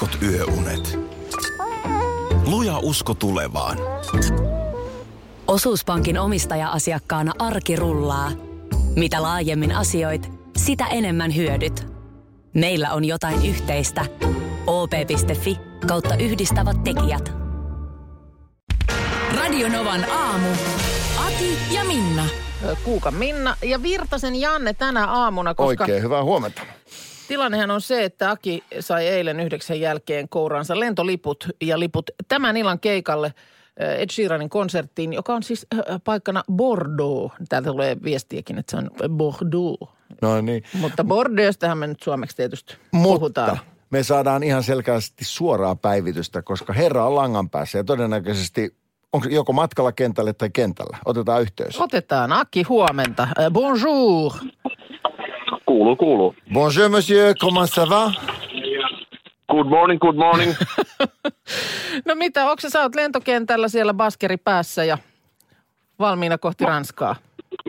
heikot yöunet. Luja usko tulevaan. Osuuspankin omistaja-asiakkaana arki rullaa. Mitä laajemmin asioit, sitä enemmän hyödyt. Meillä on jotain yhteistä. op.fi kautta yhdistävät tekijät. Radionovan aamu. Ati ja Minna. Kuuka Minna ja Virtasen Janne tänä aamuna, koska Oikein hyvää huomenta. Tilannehan on se, että Aki sai eilen yhdeksän jälkeen kouraansa lentoliput ja liput tämän illan keikalle äh, Ed Sheeranin konserttiin, joka on siis äh, paikkana Bordeaux. Täältä tulee viestiäkin, että se on Bordeaux. No niin. Mutta Bordeauxstähän me nyt suomeksi tietysti Mutta puhutaan. me saadaan ihan selkeästi suoraa päivitystä, koska herra on langan päässä ja todennäköisesti onko joko matkalla kentälle tai kentällä. Otetaan yhteys. Otetaan Aki huomenta. Bonjour. Kuuluu, kuuluu. Bonjour monsieur, comment ça va? Good morning, good morning. No mitä, onko sä, oot lentokentällä siellä baskeri päässä ja valmiina kohti Ranskaa?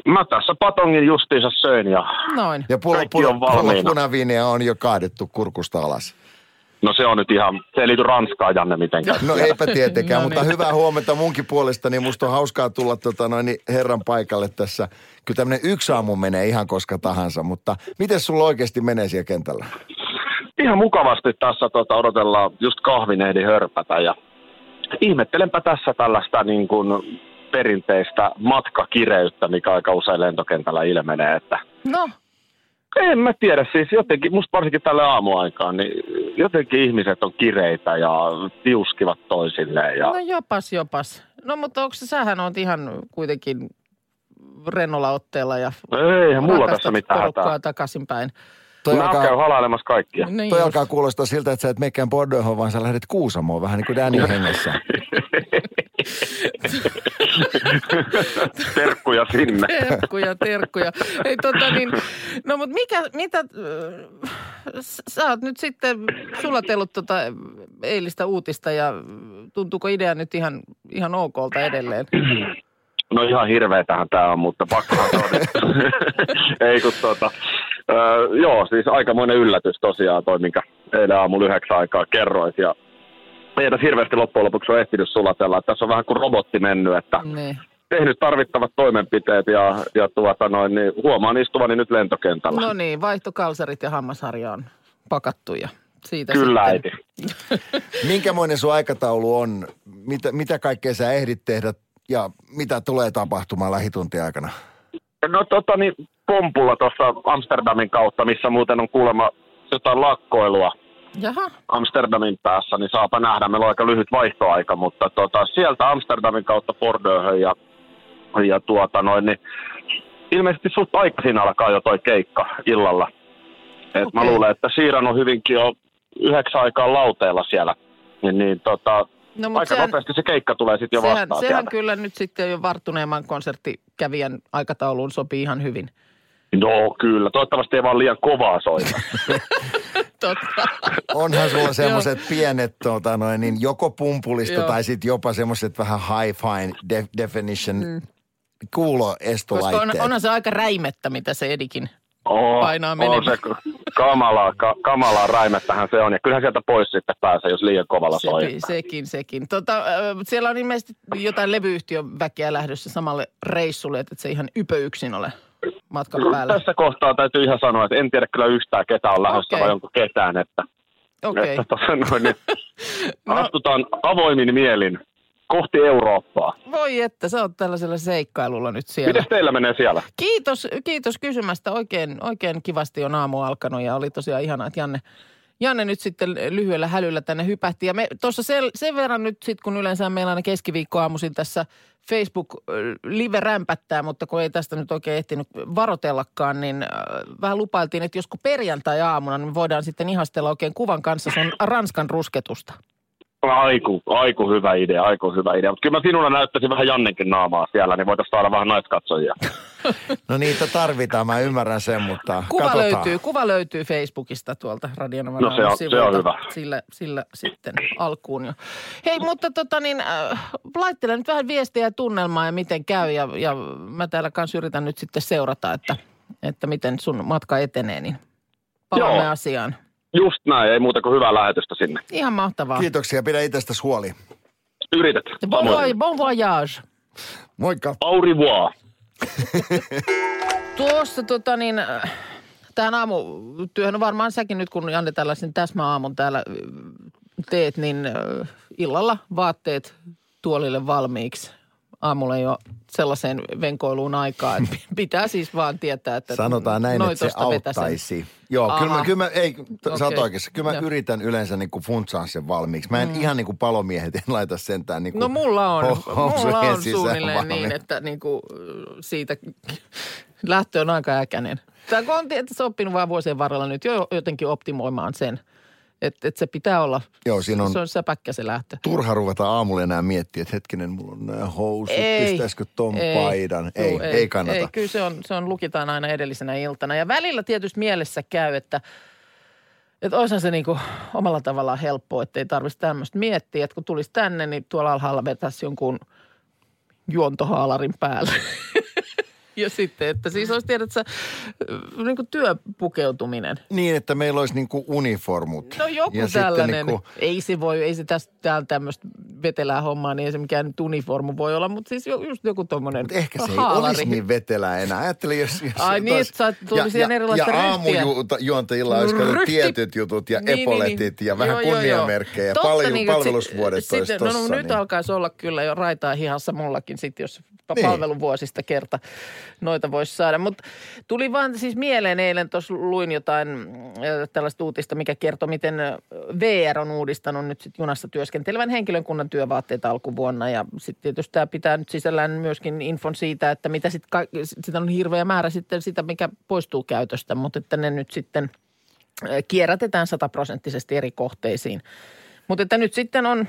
Mä tässä patongin justiinsa söin ja Noin. Ja pullo, on punaviiniä on jo kaadettu kurkusta alas. No se on nyt ihan, se ei liity Ranskaan Janne mitenkään. No eipä tietenkään, No mutta niin. hyvää huomenta munkin puolesta, niin musta on hauskaa tulla tota noin, niin herran paikalle tässä. Kyllä tämmöinen yksi aamu menee ihan koska tahansa, mutta miten sulla oikeasti menee siellä kentällä? Ihan mukavasti tässä tota, odotellaan just kahvinehdi hörpätä ja ihmettelenpä tässä tällaista niin kuin perinteistä matkakireyttä, mikä aika usein lentokentällä ilmenee, että No, en mä tiedä, siis jotenkin, musta varsinkin tälle aamuaikaan, niin jotenkin ihmiset on kireitä ja tiuskivat toisilleen ja no jopas, jopas. No mutta onko se, sähän on ihan kuitenkin rennolla otteella ja eihän mulla tässä mitään porukkaa hätää. takaisinpäin. Toi Mä alkaa, käyn halailemassa kaikkia. Niin toi just. alkaa kuulostaa siltä, että sä et mekään Bordeauxhon, vaan sä lähdet Kuusamoon vähän niin kuin Danny hengessä. Terkkuja sinne. Terkkuja, terkkuja. Ei tota niin, no mutta mikä, mitä, äh, sä oot nyt sitten sulatellut tota eilistä uutista ja tuntuuko idea nyt ihan, ihan okolta edelleen? No ihan hirveetähän tämä on, mutta pakkohan se on. Ei kun tota, öö, joo, siis aikamoinen yllätys tosiaan toi, minkä eilen aamulla yhdeksän aikaa kerroit. Ja ei tässä hirveästi loppujen lopuksi ole ehtinyt sulatella. Tässä on vähän kuin robotti mennyt, että Niin. tehnyt tarvittavat toimenpiteet ja, ja tuota noin, niin huomaan istuvani nyt lentokentällä. No niin, vaihtokalsarit ja hammasharja on pakattu ja siitä Kyllä sitten. äiti. Minkämoinen sun aikataulu on? Mitä, mitä kaikkea sä ehdit tehdä ja mitä tulee tapahtumaan lähituntien aikana? No tota niin, pompulla tuossa Amsterdamin kautta, missä muuten on kuulemma jotain lakkoilua Jaha, Amsterdamin päässä, niin saapa nähdä. Meillä on aika lyhyt vaihtoaika, mutta tota, sieltä Amsterdamin kautta Bordeauxhön ja, ja tuota noin, niin ilmeisesti suht aikaisin alkaa jo toi keikka illalla. Et Mä Okei. luulen, että Siiran on hyvinkin jo yhdeksän aikaa lauteella siellä. Niin, niin tota, no mutta aika sehän, nopeasti se keikka tulee sitten jo sehän, vastaan sehän sieltä. kyllä nyt sitten jo varttuneemman konserttikävijän aikatauluun sopii ihan hyvin. No kyllä, toivottavasti ei vaan liian kovaa soita. Totta. Onhan sulla semmoiset pienet tota noin, niin joko pumpulista Joo. tai sitten jopa semmoiset vähän high fine def- definition mm. Koska on, kuuloestolaitteet. onhan se aika räimettä, mitä se Edikin. Oo, Painaa on menemään. se kamalaa, ka, kamalaa raimettähän se on. Ja kyllähän sieltä pois sitten pääsee, jos liian kovalla soi. Sekin, sekin, sekin. Tota, siellä on ilmeisesti jotain levyyhtiön väkeä lähdössä samalle reissulle, että et se ihan ypö yksin ole matkan päällä. Tässä kohtaa täytyy ihan sanoa, että en tiedä kyllä yhtään ketä on lähdössä Okei. vai onko ketään. Että, Okei. että tota noin, niin No. astutaan avoimin mielin kohti Eurooppaa. Voi että, sä oot tällaisella seikkailulla nyt siellä. Miten teillä menee siellä? Kiitos, kiitos kysymästä. Oikein, oikein kivasti on aamu alkanut ja oli tosiaan ihanaa, että Janne, Janne nyt sitten lyhyellä hälyllä tänne hypähti. Ja me tuossa sen, sen verran nyt sitten, kun yleensä meillä aina keskiviikkoaamuisin tässä Facebook live rämpättää, mutta kun ei tästä nyt oikein ehtinyt varotellakaan, niin äh, vähän lupailtiin, että josko perjantai-aamuna, niin me voidaan sitten ihastella oikein kuvan kanssa sun Ranskan rusketusta. Aiku, aiku hyvä idea, aiku hyvä idea. Mutta kyllä mä sinulla näyttäisin vähän Jannenkin naamaa siellä, niin voitaisiin saada vähän naiskatsojia. No niitä tarvitaan, mä ymmärrän sen, mutta Kuva katsotaan. löytyy, kuva löytyy Facebookista tuolta Radionovan No se on- se on sivuilta. hyvä. Sillä, sillä sitten alkuun jo. Hei, mutta tota niin, äh, laittele nyt vähän viestiä ja tunnelmaa ja miten käy. Ja, ja mä täällä kanssa yritän nyt sitten seurata, että, että miten sun matka etenee, niin palaamme Joo. asiaan. Just näin, ei muuta kuin hyvää lähetystä sinne. Ihan mahtavaa. Kiitoksia, pidä itsestäsi huoli. Yritetään. Bon, Samoin. bon voyage. Moikka. Au revoir. Tuossa tota niin, äh, tähän aamutyöhön, no varmaan säkin nyt kun Janne tällaisen täsmäaamun täällä äh, teet, niin äh, illalla vaatteet tuolille valmiiksi. Aamulla jo sellaiseen venkoiluun aikaa, että pitää siis vaan tietää, että Sanotaan näin, että se noitosta vetäsen. auttaisi. Joo, kyllä mä, kyllä mä, ei, t- sä oot Okei. oikeassa. Kyllä mä Joo. yritän yleensä niin kuin funtsaan sen valmiiksi. Mä en mm. ihan niin kuin palomiehet, en laita sentään niin kuin No mulla on, ho- mulla on suunnilleen vaan niin, että niinku, siitä lähtö on aika äkäinen. Kun on tietysti oppinut vaan vuosien varrella nyt jo jotenkin optimoimaan sen, että, että se pitää olla, Joo, siinä on se on säpäkkä se lähtö. turha ruveta aamulla enää miettiä, että hetkinen, mulla on nämä housut, pistäisikö ton paidan. Ei, Juu, ei, kannata. Ei, kyllä se on, se on, lukitaan aina edellisenä iltana. Ja välillä tietysti mielessä käy, että, että olisihan se niinku omalla tavallaan helppoa, että ei tarvitsisi tämmöistä miettiä. Että kun tulisi tänne, niin tuolla alhaalla vetäisi jonkun juontohaalarin päälle. ja sitten, että siis olisi tiedät sä, niin kuin työpukeutuminen. Niin, että meillä olisi niin kuin uniformut. No joku ja tällainen. Sitten niin kuin, Ei se voi, ei se tästä täällä tämmöistä vetelää hommaa, niin ei se mikään nyt uniformu voi olla, mutta siis just joku tommonen Mutta ehkä se ei haalari. olisi niin vetelää enää. Ajattelin, jos... jos Ai niin, taas- että sä tuli siihen erilaista Ja aamujuontajilla olisi Ryhti- tietyt jutut ja Niin, niin, epoletit niin. ja vähän Joo, kunniamerkkejä. Totta, Paljon niin, että palvelusvuodet sit- olisi sitten- tossa. No, no nyt niin. alkaisi olla kyllä jo raitaa hihassa mullakin sit, jos Niin. palveluvuosista kerta noita voisi saada. Mutta tuli vaan siis mieleen eilen, tuossa luin jotain äh, tällaista uutista, mikä kertoo, miten äh, VR on uudistanut nyt sit junassa työskentelevän henkilökunnan työvaatteita alkuvuonna. Ja sitten tietysti tämä pitää nyt sisällään myöskin infon siitä, että mitä sitten, ka- sitä on hirveä määrä sitten sitä, mikä poistuu käytöstä, mutta että ne nyt sitten äh, kierrätetään sataprosenttisesti eri kohteisiin. Mutta että nyt sitten on,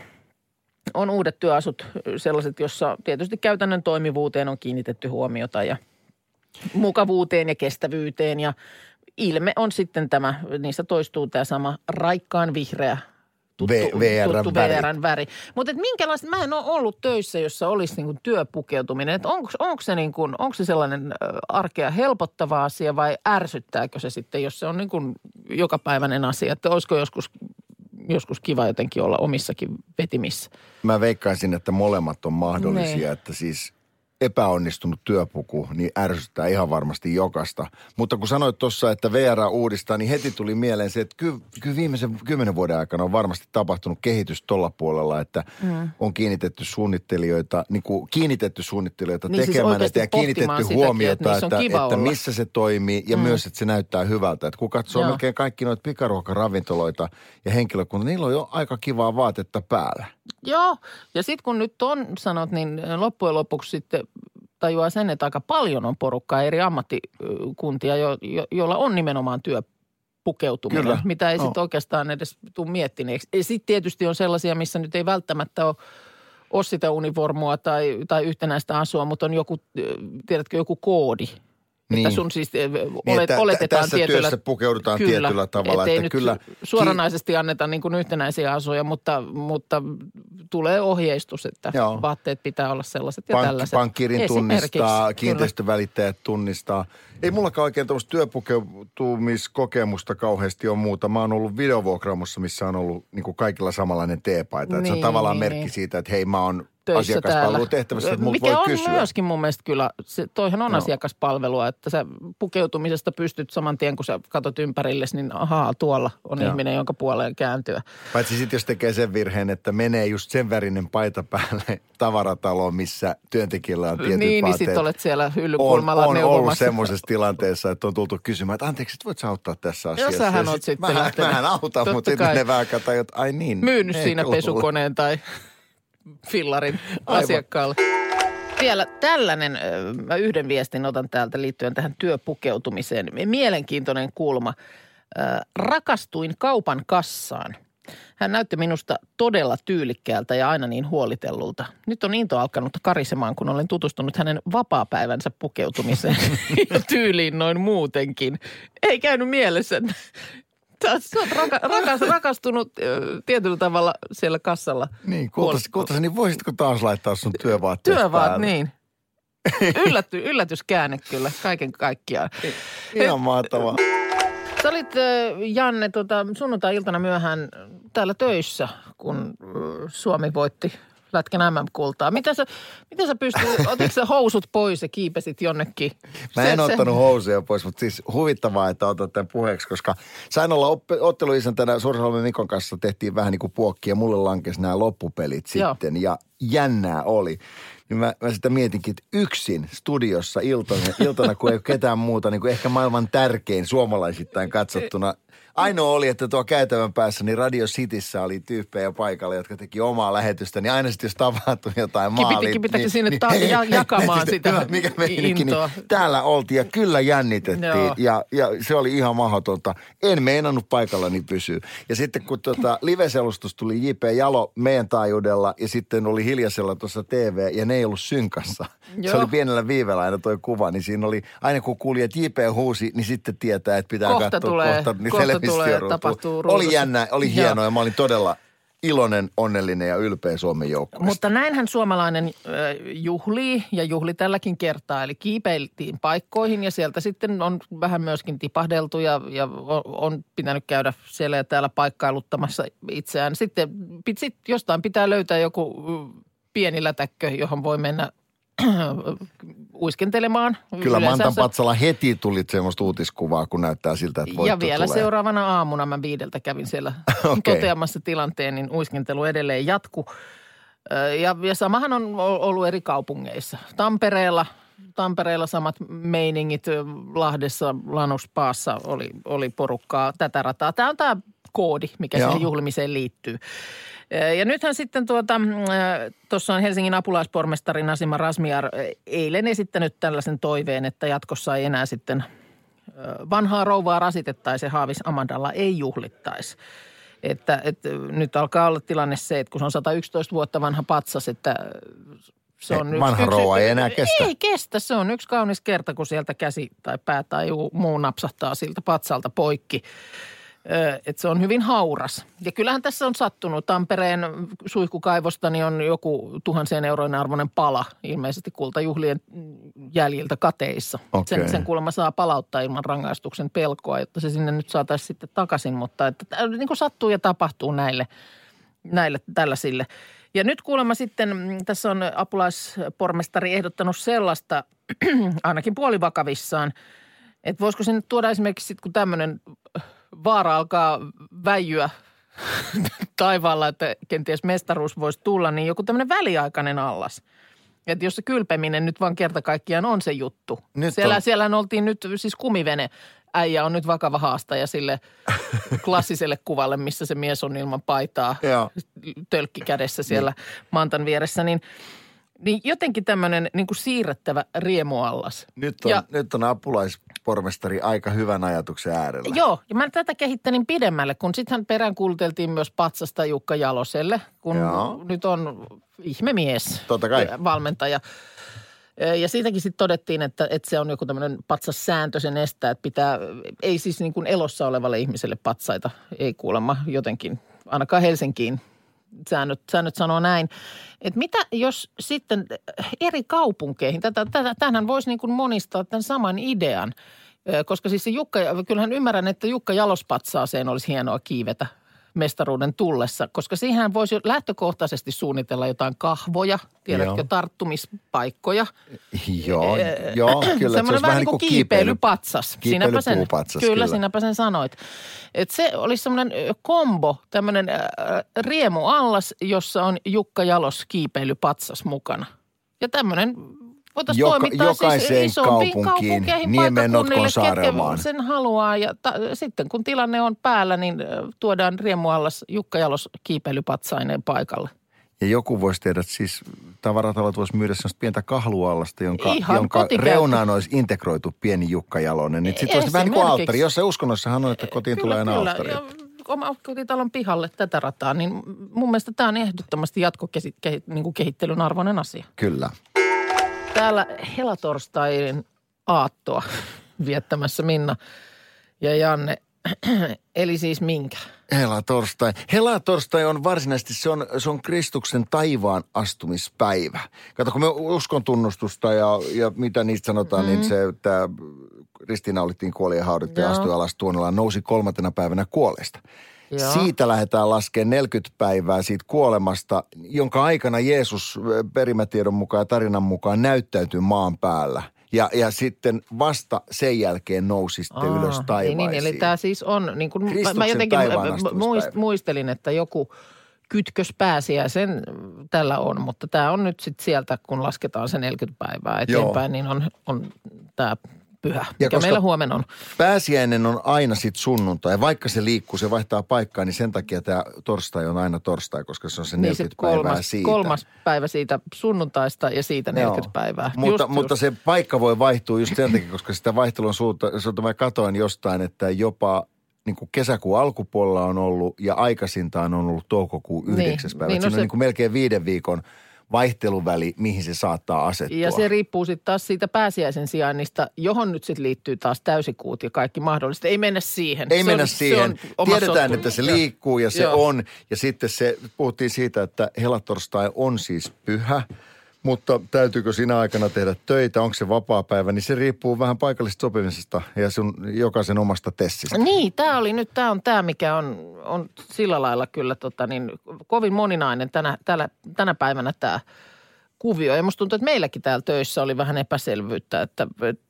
on uudet työasut sellaiset, jossa tietysti käytännön toimivuuteen on kiinnitetty huomiota ja mukavuuteen ja kestävyyteen ja ilme on sitten tämä, niissä toistuu tämä sama raikkaan vihreä tuttu, V- VR:n tuttu väri. VR:n väri. Mutta minkälaista, mä en ole ollut töissä, jossa olisi niinku työpukeutuminen. Onko, se niinku, se sellainen arkea helpottava asia vai ärsyttääkö se sitten, jos se on niinku jokapäiväinen asia? Että olisiko joskus, joskus kiva jotenkin olla omissakin vetimissä? Mä veikkaisin, että molemmat on mahdollisia, Niin. että siis epäonnistunut työpuku, niin ärsyttää ihan varmasti jokasta. Mutta kun sanoit tuossa, että VR uudistaa, niin heti tuli mieleen se, että kyllä, kyllä viimeisen kymmenen vuoden aikana on varmasti tapahtunut kehitys tuolla puolella, että mm. on kiinnitetty suunnittelijoita, niin kuin kiinnitetty suunnittelijoita Niin siis tekemään näitä ja kiinnitetty sitäkin, huomiota, että että, että olla. missä se toimii ja mm. myös, että se näyttää hyvältä. Että kun katsoo Joo. melkein kaikki noita pikaruokaravintoloita ja henkilökunta, niillä on jo aika kivaa vaatetta päällä. Joo, ja sitten kun nyt on sanot, niin loppujen lopuksi sitten tajuaa sen, että aika paljon on porukkaa eri ammattikuntia, jo, jo, joilla on nimenomaan työpukeutuminen, Kyllä. mitä ei sitten oikeastaan edes tule miettineeksi. Sitten tietysti on sellaisia, missä nyt ei välttämättä ole, ole sitä uniformua tai, tai yhtenäistä asua, mutta on joku, tiedätkö, joku koodi. Niin. Että sun siis eh, Niin, olet, että oletetaan tässä tietyllä... työssä pukeudutaan tietyllä tavalla, että nyt kyllä- suoranaisesti anneta niin kuin yhtenäisiä asuja, mutta, mutta tulee ohjeistus, että Joo. Vaatteet pitää olla sellaiset ja Pank, tällaiset. pankkirin tunnistaa, kyllä. kiinteistövälittäjät tunnistaa. Ei mullakaan oikein tuollaista työpukeutumiskokemusta kauheasti on muuta. Mä oon ollut videovuokraamossa, missä on ollut niin kuin kaikilla samanlainen teepaita. Niin, se on Niin, tavallaan niin, merkki niin. siitä, että hei mä oon töissä asiakaspalvelutehtävässä, multa Mikä voi on kysyä. myöskin mun mielestä kyllä, se, toihan on Joo. asiakaspalvelua, että sä pukeutumisesta pystyt saman tien, kun sä katot ympärillesi, niin ahaa, tuolla on Joo. ihminen, jonka puoleen kääntyä. Paitsi sitten jos tekee sen virheen, että menee just sen värinen paita päälle tavarataloon, missä työntekijällä on tietyt niin, niin vaatteet. sit olet siellä on, hyllykulmalla on ollut neuvomassa. semmoisessa tilanteessa, että on tultu kysymään, että anteeksi, että voit sä auttaa tässä asiassa. sähän Ja oot sit sitten mähän, mähän autan, mutta sitten ne vähän katsoo, että ai niin. myynyt siinä pesukoneen tai fillarin Aivan. asiakkaalle. Vielä tällainen, mä yhden viestin otan täältä liittyen tähän työpukeutumiseen. Mielenkiintoinen kulma. Rakastuin kaupan kassaan. Hän näytti minusta todella tyylikkäältä ja aina niin huolitellulta. Nyt on into alkanut karisemaan, kun olen tutustunut hänen vapaapäivänsä pukeutumiseen ja tyyliin noin muutenkin. Ei käynyt mielessä. Että Sä oot raka, rakas, rakastunut tietyllä tavalla siellä kassalla. Niin, kultas, niin voisitko taas laittaa sun työvaatteet Työvaat, päälle? niin. Yllätty, yllätyskäänne kyllä, kaiken kaikkiaan. Ihan mahtavaa. Sä olit, Janne, tota, sunnuntai-iltana myöhään täällä töissä, kun Suomi voitti Lätkän MM-kultaa. Mitä sä, mitä sä pystyt, otitko sä housut pois ja kiipesit jonnekin? Mä Se- en se- ottanut housuja pois, mutta siis huvittavaa, että otat tämän puheeksi, koska sain olla oppe- otteluisäntänä Suursalmen Mikon kanssa tehtiin vähän niin kuin puokki ja mulle lankesi nämä loppupelit Joo. sitten ja jännää oli. Niin mä, mä sitä mietinkin, että yksin studiossa iltana, iltana kun ei ole ketään muuta, niin kuin ehkä maailman tärkein suomalaisittain katsottuna. Ainoa oli, että tuo käytävän päässä, niin Radio Cityssä oli tyyppejä paikalla, jotka teki omaa lähetystä. Niin aina sitten, jos tapahtui jotain maalia... kipitääkö sinne ta- ja- jakamaan sitä hyvä, mikä meininki, niin täällä oltiin ja kyllä jännitettiin Joo. ja, ja se oli ihan mahdotonta. En meinannut paikallani pysyä. Ja sitten kun tota, live-selustus tuli JP Jalo meidän taajuudella ja sitten oli hiljaisella tuossa TV ja ne ei ollut synkassa. Se Joo. oli pienellä viivellä aina toi kuva, niin siinä oli, aina kun kuuli, että JP huusi, niin sitten tietää, että pitää Kohta katsoa tulee- kohta, niin kohta tulee, tapahtuu Oli ruudussa. jännä, oli hienoa ja mä olin todella iloinen, onnellinen ja ylpeä Suomen joukkueesta. Mutta näinhän suomalainen juhlii ja juhli tälläkin kertaa. Eli kiipeiltiin paikkoihin ja sieltä sitten on vähän myöskin tipahdeltu ja, ja on, pitänyt käydä siellä ja täällä paikkailuttamassa itseään. Sitten sit jostain pitää löytää joku pieni lätäkkö, johon voi mennä uiskentelemaan. Kyllä Yleensä Mantan Patsalla heti tuli semmoista uutiskuvaa, kun näyttää siltä, että ja vielä tulee. seuraavana aamuna mä viideltä kävin siellä Okei. toteamassa tilanteen, niin uiskentelu edelleen jatku. Ja, ja samahan on ollut eri kaupungeissa. Tampereella, Tampereella samat meiningit, Lahdessa, Lanuspaassa oli, oli porukkaa tätä rataa. Tämä on tämä koodi, mikä Joo. siihen juhlimiseen liittyy. Ja nythän sitten tuota, tuossa on Helsingin apulaispormestari Nasima Rasmiar eilen esittänyt tällaisen toiveen, että jatkossa ei enää sitten vanhaa rouvaa rasitettaisiin ja Haavis Amandalla ei juhlittaisi. Että, että nyt alkaa olla tilanne se, että kun se on 111 vuotta vanha patsas, että se on Ei, vanha rouva ei enää kestä. Ei kestä, se on yksi kaunis kerta, kun sieltä käsi tai pää tai muu napsahtaa siltä patsalta poikki. Että se on hyvin hauras. Ja kyllähän tässä on sattunut. Tampereen suihkukaivosta niin on joku tuhansien eurojen arvoinen pala ilmeisesti kultajuhlien jäljiltä kateissa. Okei. Sen, sen kuulemma saa palauttaa ilman rangaistuksen pelkoa, jotta se sinne nyt saataisiin sitten takaisin. Mutta että, niin kuin sattuu ja tapahtuu näille, näille tällaisille. Ja nyt kuulemma sitten, mm, tässä on apulaispormestari ehdottanut sellaista, ainakin puolivakavissaan, että voisiko sinne tuoda esimerkiksi sitten, kun tämmöinen vaara alkaa väijyä taivaalla, että kenties mestaruus voisi tulla, niin joku tämmöinen väliaikainen allas. Että jos se kylpeminen nyt vaan kerta kaikkiaan on se juttu. Nyt siellä, on- siellähän oltiin nyt, siis kumivene äijä on nyt vakava haastaja sille klassiselle kuvalle, missä se mies on ilman paitaa Joo. tölkki kädessä siellä mantan vieressä, niin, niin jotenkin tämmöinen niin kuin siirrettävä riemuallas. Nyt on, Ja- nyt on apulaispormestari aika hyvän ajatuksen äärellä. Joo, ja mä tätä kehittänin pidemmälle, kun sittenhän peräänkuulteltiin myös patsasta Jukka Jaloselle, kun Joo. nyt on ihmemies, Totta kai. valmentaja. Ja siitäkin sitten todettiin, että, että se on joku tämmöinen patsassääntö sen estää, että pitää, ei siis niin kuin elossa olevalle ihmiselle patsaita, ei kuulemma jotenkin, ainakaan Helsinkiin säännöt, säännöt sanoo näin. Että mitä jos sitten eri kaupunkeihin, tämähän voisi niin monistaa tämän saman idean, koska siis se Jukka, kyllähän ymmärrän, että Jukka Jalospatsaaseen olisi hienoa kiivetä mestaruuden tullessa, koska siihen voisi jo lähtökohtaisesti suunnitella jotain kahvoja, tiedätkö, Joo. tarttumispaikkoja. Joo, joo, kyllä. Semmoinen vähän niin kuin kiipeilypatsas. Sinäpä sen, Kiipeilypuupatsas, kyllä, kyllä. sinäpä sen sanoit. Et se olisi semmoinen kombo, tämmöinen äh, riemuallas, jossa on Jukka Jalos kiipeilypatsas mukana. Ja tämmöinen voitaisiin Joka- toimittaa jokaiseen siis isompiin kaupunkiin, kaupunkeihin, Saaremaan. sen haluaa. Ja ta, sitten kun tilanne on päällä, niin tuodaan riemuallas Jukka Jalos kiipeilypatsaineen paikalle. Ja joku voisi tehdä siis, tavaratalot voisi myydä sellaista pientä kahluallasta, jonka, Ihan jonka kotikäyttö. reunaan olisi integroitu pieni Jukka Jalonen. Niin sitten olisi vähän niin kuin alttari. Jossain uskonnossahan on, että kotiin tulee aina alttari. Ja oma kotitalon pihalle tätä rataa, niin mun mielestä tämä on ehdottomasti jatkokehittelyn arvoinen asia. Kyllä. Täällä helatorstain aattoa viettämässä Minna ja Janne. Eli siis minkä? Helatorstai. Helatorstai on varsinaisesti, se on, se on Kristuksen taivaan astumispäivä. Kato, kun me uskon tunnustusta ja, ja mitä niistä sanotaan, mm. niin se, että ristiinnaulittiin kuoli ja ja astui alas Tuonelaan, nousi kolmantena päivänä kuolleesta. Joo. Siitä lähdetään laskemaan 40 päivää siitä kuolemasta, jonka aikana Jeesus perimätiedon mukaan ja tarinan mukaan näyttäytyy maan päällä. Ja, ja sitten vasta sen jälkeen nousi sitten Aa, ylös niin, taivaisiin. niin, eli tämä siis on, niin kuin, mä- mä jotenkin muist, muistelin, että joku kytkös pääsiäisen tällä on, mutta tämä on nyt sitten sieltä, kun lasketaan se 40 päivää eteenpäin, niin on, on tämä pyhä, mikä meillä huomenna on. Pääsiäinen on aina sitten sunnuntai. Vaikka se liikkuu, se vaihtaa paikkaa, niin sen takia tämä torstai on aina torstai, koska se on se 40 niin se päivää kolmas, siitä. kolmas päivä siitä sunnuntaista ja siitä 40 Joo. päivää. Mutta, Just, mutta just. se paikka voi vaihtua just sen takia, koska sitä vaihtelun suunta, suunta mä katoin jostain, että jopa niin kuin kesäkuun alkupuolella on ollut ja aikaisintaan on ollut toukokuun Niin, yhdeksäs päivä. niin, Niin, no Siinä se- on niin kuin melkein viiden viikon vaihteluväli, mihin se saattaa asettua. Ja se riippuu sitten taas siitä pääsiäisen sijainnista, johon nyt sitten liittyy taas täysikuut ja kaikki mahdollista. Ei mennä siihen. Ei Se mennä on, siihen. Se on Tiedetään, sotku. että se liikkuu ja se Joo. on. Ja sitten se, puhuttiin siitä, että helatorstai on siis pyhä. Mutta täytyykö siinä aikana tehdä töitä, onko se vapaa-päivä, niin se riippuu vähän paikallisesta sopimisesta ja sun jokaisen omasta tessistä. Niin, tämä oli nyt, tämä on tämä, mikä on, on sillä lailla kyllä tota, niin, kovin moninainen tänä, tänä, tänä päivänä tämä kuvio. Ja musta tuntuu, että meilläkin täällä töissä oli vähän epäselvyyttä, että et,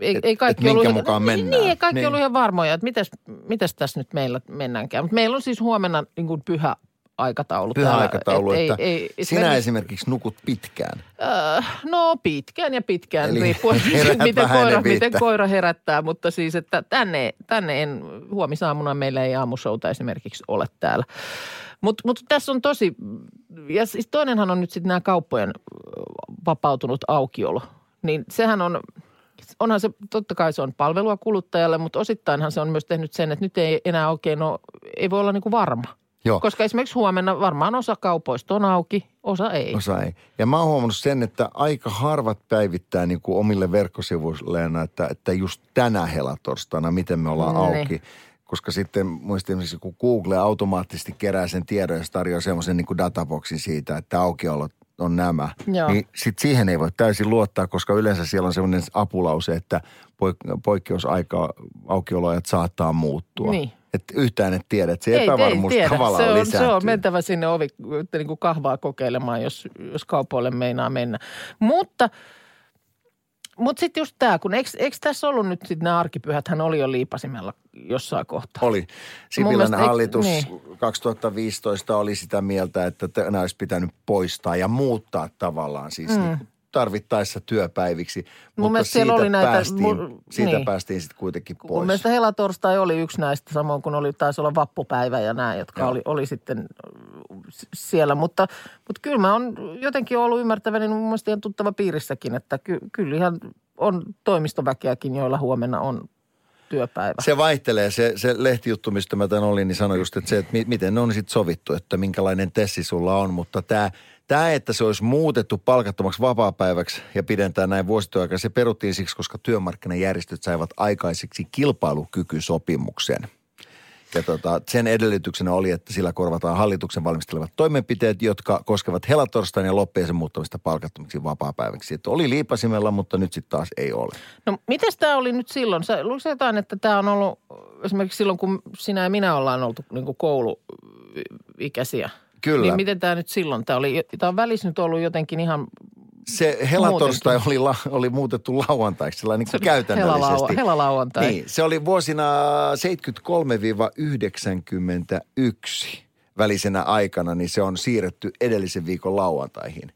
ei, Et- ei kaikki et minkä ollut, mukaan niin, mennään. Niin, ei kaikki Niin. ollut ihan varmoja, että mitäs, mitäs tässä nyt meillä mennäänkään. Mutta meillä on siis huomenna niin kuin pyhä aikataulu. Pyhä täällä. aikataulu, Et että ei, ei, sinä esimerkiksi nukut pitkään. Äh, no pitkään ja pitkään, Eli riippuen siitä, miten koira, miten koira herättää. Mutta siis, että tänne, tänne en, huomisaamuna meillä ei aamushouta esimerkiksi ole täällä. Mutta mut tässä on tosi, ja siis toinenhan on nyt sitten nämä kauppojen vapautunut aukiolo. Niin sehän on, onhan se, totta kai se on palvelua kuluttajalle, mutta osittainhan se on myös tehnyt sen, että nyt ei enää oikein ole, ei voi olla niin kuin varma. Joo. Koska esimerkiksi huomenna varmaan osa kaupoista on auki, osa ei. Osa ei. Ja mä oon huomannut sen, että aika harvat päivittää niin kuin omille verkkosivuilleen, että, että just tänä helatorstaina, miten me ollaan Niin. auki. Koska sitten muistin esimerkiksi, kun Google automaattisesti kerää sen tiedon ja se tarjoaa semmoisen niin kuin databoksin siitä, että aukiolot on nämä. Joo. Niin sitten siihen ei voi täysin luottaa, koska yleensä siellä on semmoinen apulause, että poik- poikkeusaika aukioloajat saattaa muuttua. Niin. Että yhtään et tiedä, että se epävarmuus tiedä. tavallaan se on, lisääntyy. se on mentävä sinne ovi, niin kuin kahvaa kokeilemaan, jos, jos kaupoille meinaa mennä. Mutta, mutta sitten just tämä, kun eikö, eikö tässä ollut nyt sitten nämä arkipyhät, hän oli jo liipasimella jossain kohtaa. Oli. Sipilän mielestä eikö- hallitus niin. 2015 oli sitä mieltä, että nämä olisi pitänyt poistaa ja muuttaa tavallaan siis mm. Tarvittaessa työpäiviksi. Mutta mielestä siellä siitä oli näitä- päästiin, mu- siitä niin. päästiin sitten kuitenkin Mun pois. mielestä helatorstai oli yksi näistä, samoin kuin oli, taisi olla vappupäivä ja nämä, jotka Joo. oli, oli sitten äh, siellä. Mutta, mutta kyllä mä oon jotenkin ollut ymmärtäväni, niin mun mielestä ihan tuttava piirissäkin, että ky, kyllä ihan on toimistoväkeäkin, joilla huomenna on työpäivä. Se vaihtelee. Se, se lehtijuttu, mistä mä tämän olin, niin sanoi just, että se, että mi- miten ne on sitten sovittu, että minkälainen tessi sulla on. Mutta tämä, tämä, että se olisi muutettu palkattomaksi vapaapäiväksi ja pidentää näin vuosityöaikaa, se peruttiin siksi, koska työmarkkinajärjestöt saivat aikaiseksi kilpailukykysopimuksen. Ja tota, sen edellytyksenä oli, että sillä korvataan hallituksen valmistelevat toimenpiteet, jotka koskevat helatorstain ja loppiaisen muuttamista palkattomiksi vapaapäiväksi. Että oli liipasimella, mutta nyt sitten taas ei ole. No miten tämä oli nyt silloin? Sä jotain, että tämä on ollut esimerkiksi silloin, kun sinä ja minä ollaan oltu niin kouluikäisiä. Kyllä. Niin miten tämä nyt silloin? Tämä, oli, tämä on välissä nyt ollut jotenkin ihan Se helatorstai oli, la, oli muutettu lauantaiksi, sillä niin kuin käytännöllisesti. helalau- helalauantai. Niin, se oli vuosina 73-91 välisenä aikana, niin se on siirretty edellisen viikon lauantaihin.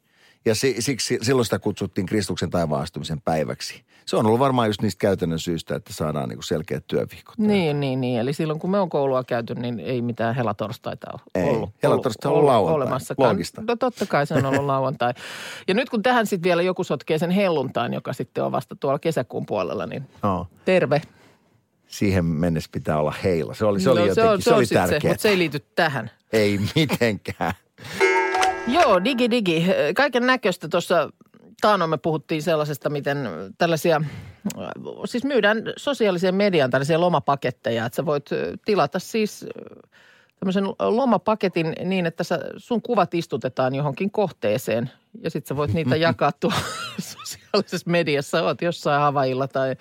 Ja si, siksi silloin sitä kutsuttiin Kristuksen taivaastumisen päiväksi. Se on ollut varmaan just niistä käytännön syistä, että saadaan niin kuin selkeät työviikot. Niin, niin, niin. Eli silloin kun me on koulua käyty, niin ei mitään helatorstaita ole Ei. ollut. Helatorstai on ollut lauantai. Loogista. No totta kai se on ollut lauantai. Ja nyt kun tähän sitten vielä joku sotkee sen helluntain, joka sitten on vasta tuolla kesäkuun puolella, niin No, terve. siihen mennessä pitää olla heila. Se oli, se oli No, jotenkin, on, se, oli sit Se, tärkeää. mutta se ei liity tähän. Ei mitenkään. Joo, digi digi. Kaiken näköistä tuossa taanoin me puhuttiin sellaisesta, miten tällaisia, siis myydään sosiaaliseen mediaan tällaisia lomapaketteja, että sä voit tilata siis tämmöisen lomapaketin niin, että sä, sun kuvat istutetaan johonkin kohteeseen ja sitten sä voit niitä jakaa tuolla sosiaalisessa mediassa. Oot jossain Havailla tai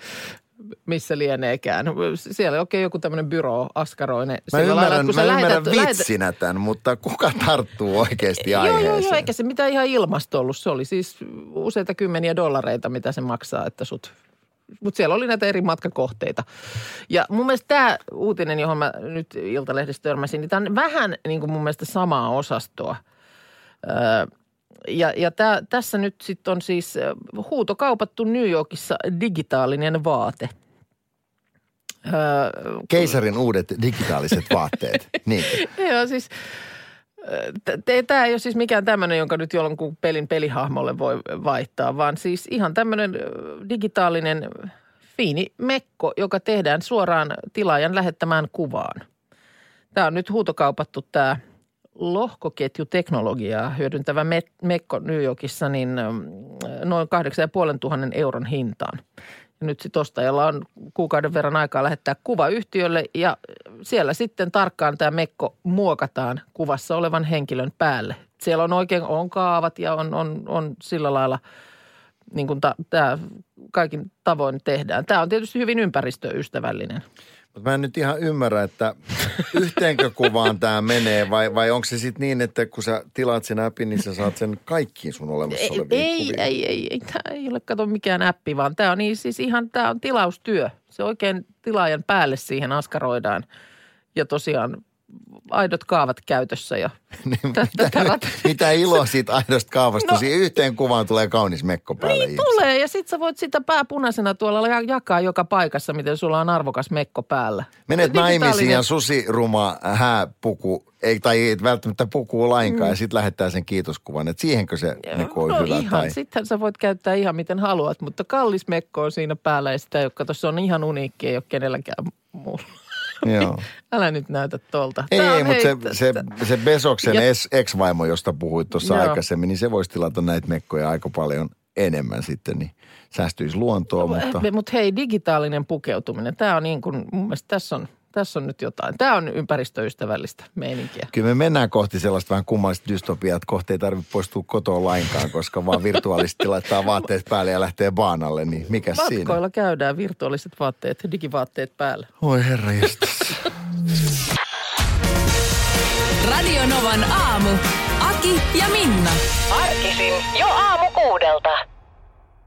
missä lieneekään. Siellä oikein joku tämmöinen byro askaroinen. Mä lailla, ymmärrän, että kun mä ymmärrän lähetät- vitsinä tämän, mutta kuka tarttuu oikeasti Joo, aiheeseen? joo, joo, eikä se mitään ihan ilmasto ollut. Se oli siis useita kymmeniä dollareita, mitä se maksaa, että sut... Mutta siellä oli näitä eri matkakohteita. Ja mun mielestä tämä uutinen, johon mä nyt Iltalehdessä törmäsin, niin tämä on vähän niin kuin mun mielestä samaa osastoa. Öö, ja ja tää, tässä nyt sitten on siis ö, huutokaupattu New Yorkissa digitaalinen vaate. Öö, Keisarin uudet digitaaliset vaatteet. niin. Joo, siis tämä ei ole siis mikään tämmöinen, jonka nyt jonkun pelin pelihahmolle voi vaihtaa, vaan siis ihan tämmöinen digitaalinen fiini mekko, joka tehdään suoraan tilaajan lähettämään kuvaan. Tämä on nyt huutokaupattu tämä lohkoketjuteknologiaa hyödyntävä me- mekko New Yorkissa niin noin 8500 euron hintaan. Ja nyt sitten ostajalla on kuukauden verran aikaa lähettää kuva yhtiölle ja siellä sitten tarkkaan tämä mekko muokataan kuvassa olevan henkilön päälle. Siellä on oikein on kaavat ja on, on, on sillä lailla niin kuin tämä kaikin tavoin tehdään. Tämä on tietysti hyvin ympäristöystävällinen. Mutta mä en nyt ihan ymmärrä, että yhteenkö kuvaan tämä menee vai, vai onko se sitten niin, että kun sä tilaat sen appin, niin sä saat sen kaikkiin sun olemassa Ei, oleviin ei, kuviin? ei, ei, ei, tämä ei ole kato mikään appi, vaan tämä on niin, siis ihan, tämä on tilaustyö. Se oikein tilaajan päälle siihen askaroidaan ja tosiaan aidot kaavat käytössä ja Niin, mitä, mitä iloa siitä aidosta kaavasta? No. Siihen yhteen kuvaan tulee kaunis mekko päälle Niin ihmiselle. tulee ja sit sä voit sitä pääpunaisena tuolla ja- jakaa joka paikassa, miten sulla on arvokas mekko päällä. Menet naimisiin ja susiruma hääpuku, ei, tai ei välttämättä pukuu lainkaan, mm. ja sitten lähettää sen kiitoskuvan. Että siihenkö se mekko on no hyvä? ihan, tai... sittenhän sä voit käyttää ihan miten haluat, mutta kallis mekko on siinä päällä ja sitä, joka tuossa on ihan uniikki, ei ole kenelläkään muulla. Joo. Älä nyt näytä tuolta. Ei, mutta se, se, se Besoksen Ja- ex-vaimo, josta puhuit tuossa aikaisemmin, niin se voisi tilata näitä mekkoja aika paljon enemmän sitten, niin säästyisi luontoa, mutta... Eh, Mutta hei, digitaalinen pukeutuminen, tämä on niin kuin, mun mielestä tässä on, tässä on nyt jotain. Tämä on ympäristöystävällistä meininkiä. Kyllä me mennään kohti sellaista vähän kummallista dystopiaa, että kohta ei tarvitse poistua kotoa lainkaan, koska vaan virtuaalisesti laittaa vaatteet päälle ja lähtee baanalle, niin mikä siinä? Matkoilla käydään virtuaaliset vaatteet, digivaatteet päällä. Oi herra jestas. Radio Novan aamu. Aki ja Minna. Arkisin jo aamu kuudelta.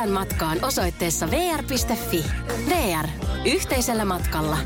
kesän matkaan osoitteessa vr.fi. VR. Yhteisellä matkalla.